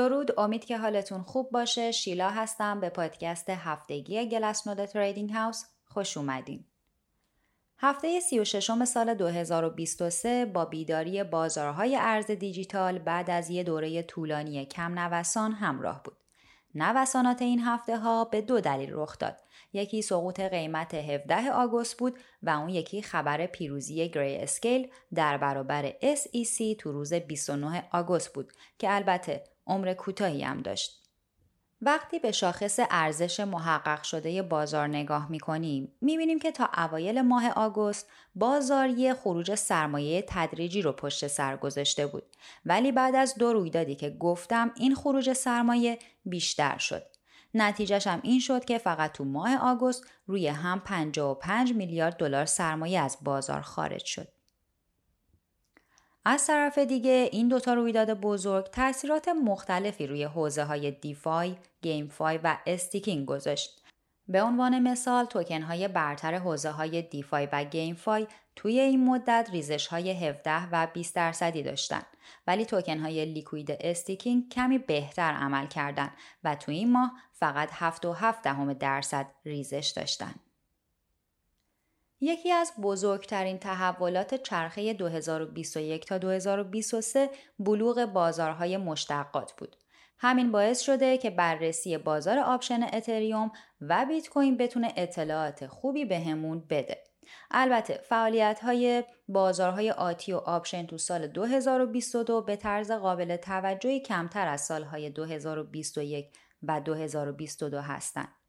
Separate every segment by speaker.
Speaker 1: درود امید که حالتون خوب باشه شیلا هستم به پادکست هفتگی Glassnode Trading House خوش اومدین هفته 36 سال 2023 با بیداری بازارهای ارز دیجیتال بعد از یه دوره طولانی کم نوسان همراه بود. نوسانات این هفته ها به دو دلیل رخ داد. یکی سقوط قیمت 17 آگوست بود و اون یکی خبر پیروزی Grayscale در برابر SEC تو روز 29 آگوست بود که البته عمر کوتاهی هم داشت. وقتی به شاخص ارزش محقق شده بازار نگاه می کنیم می بینیم که تا اوایل ماه آگوست بازار یه خروج سرمایه تدریجی رو پشت سر گذاشته بود. ولی بعد از دو رویدادی که گفتم این خروج سرمایه بیشتر شد. نتیجهش هم این شد که فقط تو ماه آگوست روی هم 55 میلیارد دلار سرمایه از بازار خارج شد. از طرف دیگه این دوتا رویداد بزرگ تاثیرات مختلفی روی حوزه های DeFi، GameFi و staking گذاشت. به عنوان مثال توکن های برتر حوزه های DeFi و GameFi توی این مدت ریزش های 17 و 20 درصدی داشتن ولی توکن های liquid staking کمی بهتر عمل کردند و توی این ماه فقط 7.7 درصد ریزش داشتند. یکی از بزرگترین تحولات چرخه 2021 تا 2023 بلوغ بازارهای مشتقات بود. همین باعث شده که بررسی بازار option اتریوم و بیت کوین بتونه اطلاعات خوبی بهمون بده. البته فعالیت های بازارهای آتی و option تو سال 2022 به طرز قابل توجهی کمتر از سالهای 2021 و 2022 هستند.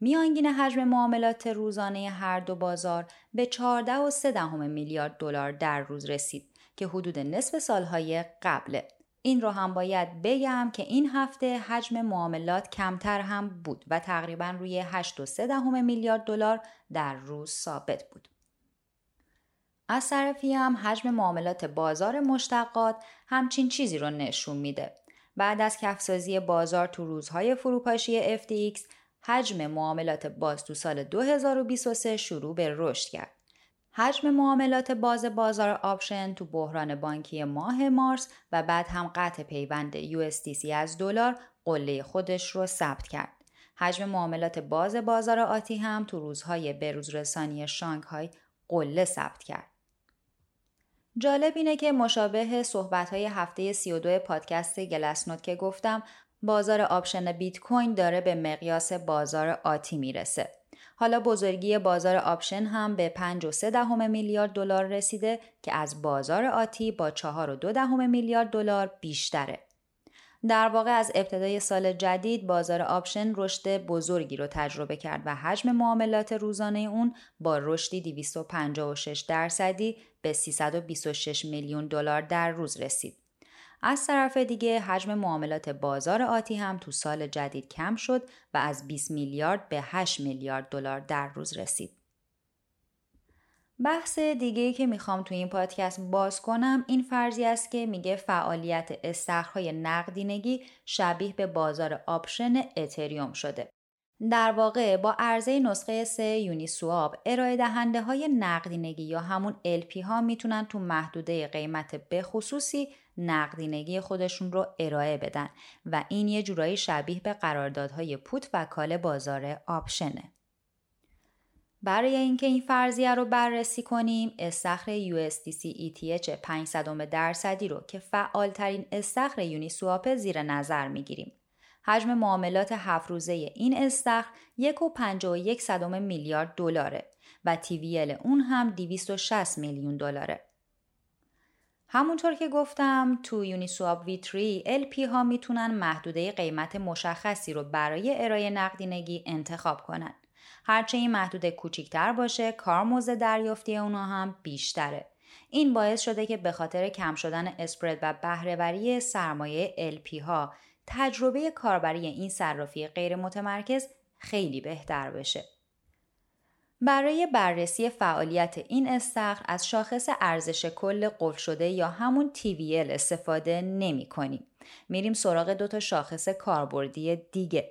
Speaker 1: میانگین حجم معاملات روزانه هر دو بازار به 14 و 3 دهم میلیارد دلار در روز رسید که حدود نصف سالهای قبله. این رو هم باید بگم که این هفته حجم معاملات کمتر هم بود و تقریبا روی 8 و 3 دهم میلیارد دلار در روز ثابت بود. از طرفی هم حجم معاملات بازار مشتقات همچین چیزی رو نشون میده. بعد از کفسازی بازار تو روزهای فروپاشی FTX حجم معاملات باز تو سال 2023 شروع به رشد کرد. حجم معاملات باز بازار آپشن تو بحران بانکی ماه مارس و بعد هم قطع پیوند USDC از دلار قله خودش رو ثبت کرد. حجم معاملات باز بازار آتی هم تو روزهای بروز رسانی شانگهای قله ثبت کرد. جالب اینه که مشابه صحبت های هفته 32 پادکست Glassnode که گفتم بازار option بیت کوین داره به مقیاس بازار آتی می‌رسه. حالا بزرگی بازار option هم به 5.3 دهم میلیارد دلار رسیده که از بازار آتی با 4.2 دهم میلیارد دلار بیشتره. در واقع از ابتدای سال جدید بازار option رشد بزرگی رو تجربه کرد و حجم معاملات روزانه اون با رشدی 256 درصدی به 326 میلیون دلار در روز رسید. از طرف دیگه حجم معاملات بازار آتی هم تو سال جدید کم شد و از 20 میلیارد به 8 میلیارد دلار در روز رسید. بحث دیگه که می‌خوام تو این پادکست باز کنم این فرضیه است که میگه فعالیت استخرهای نقدینگی شبیه به بازار option اتریوم شده. در واقع با عرضه نسخه 3 یونی سواب ارائه دهنده های نقدینگی یا همون LP ها می‌تونن تو محدوده قیمت بخصوصی نقدینگی خودشون رو ارائه بدن و این یه جورایی شبیه به قراردادهای پوت و کال بازار آپشنه. برای اینکه این فرضیه رو بررسی کنیم استخر USDC ETH 500 درصدی رو که فعالترین استخر یونی سواپ زیر نظر می‌گیریم. حجم معاملات هفت روزه این استخر 1.51 میلیارد دلاره و TVL اون هم 260 میلیون دلاره. همونطور که گفتم تو یونیسواب ویتری LP ها می‌تونن محدوده قیمت مشخصی رو برای ارائه نقدینگی انتخاب کنن. هرچه این محدوده کوچیکتر باشه کارمزد دریافتی اونا هم بیشتره. این باعث شده که به خاطر کم شدن اسپرد و بهرهوری سرمایه LP ها تجربه کاربری این صرافی غیر متمرکز خیلی بهتر بشه. برای بررسی فعالیت این استخر از شاخص ارزش کل قفل شده یا همون TVL استفاده نمی کنیم. میریم سراغ دو تا شاخص کاربردی دیگه.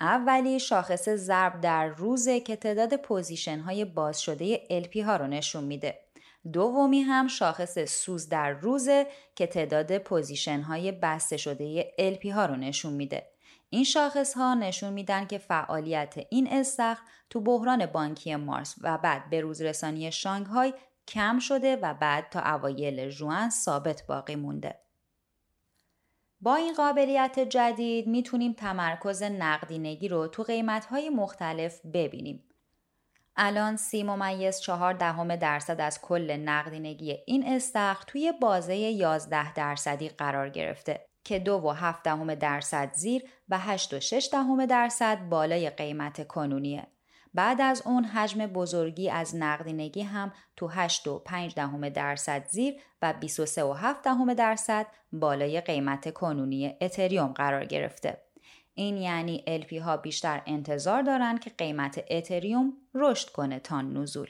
Speaker 1: اولی شاخص ضرب در روزه که تعداد position های باز شده LP ها رو نشون میده. دومی هم شاخص سوز در روزه که تعداد پوزیشن های بسته شده LP ها رو نشون میده. این شاخص ها نشون میدن که فعالیت این استخر تو بحران بانکی مارس و بعد به روزرسانی شانگهای کم شده و بعد تا اوایل ژوئن ثابت باقی مونده. با این قابلیت جدید می‌تونیم تمرکز نقدینگی رو تو قیمتهای مختلف ببینیم. الان سی ممیز چهار دهم درصد از کل نقدینگی این استخر توی بازه 11 درصدی قرار گرفته که دو و هفت دهم درصد زیر و هشت و شش دهم درصد بالای قیمت کنونیه. بعد از اون حجم بزرگی از نقدینگی هم تو 8 و 5 دهم درصد زیر و 23 و 7 دهم درصد بالای قیمت کنونی اتریوم قرار گرفته. این یعنی LP ها بیشتر انتظار دارند که قیمت اتریوم رشد کنه تا نزول.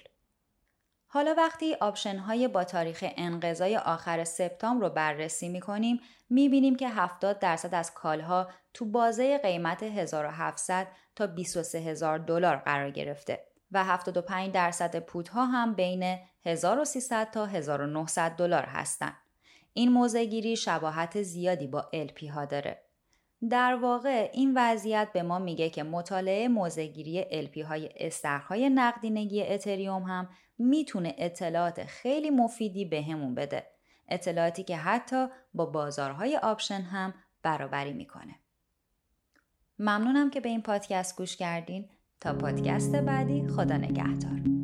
Speaker 1: حالا وقتی option های با تاریخ انقضای آخر سپتامبر رو بررسی می کنیم می بینیم که 70 درصد از کالها تو بازه قیمت 1700 تا 23000 دلار قرار گرفته و 75 درصد پودها هم بین 1300 تا 1900 دلار هستند. این موزگیری شباهت زیادی با LP ها داره. در واقع این وضعیت به ما میگه که مطالعه موزگیری LP های استرهای نقدینگی اتریوم هم می‌تونه اطلاعات خیلی مفیدی بهمون به بده. اطلاعاتی که حتی با بازارهای آپشن هم برابری می‌کنه. ممنونم که به این پادکست گوش کردین تا پادکست بعدی خدا نگهدار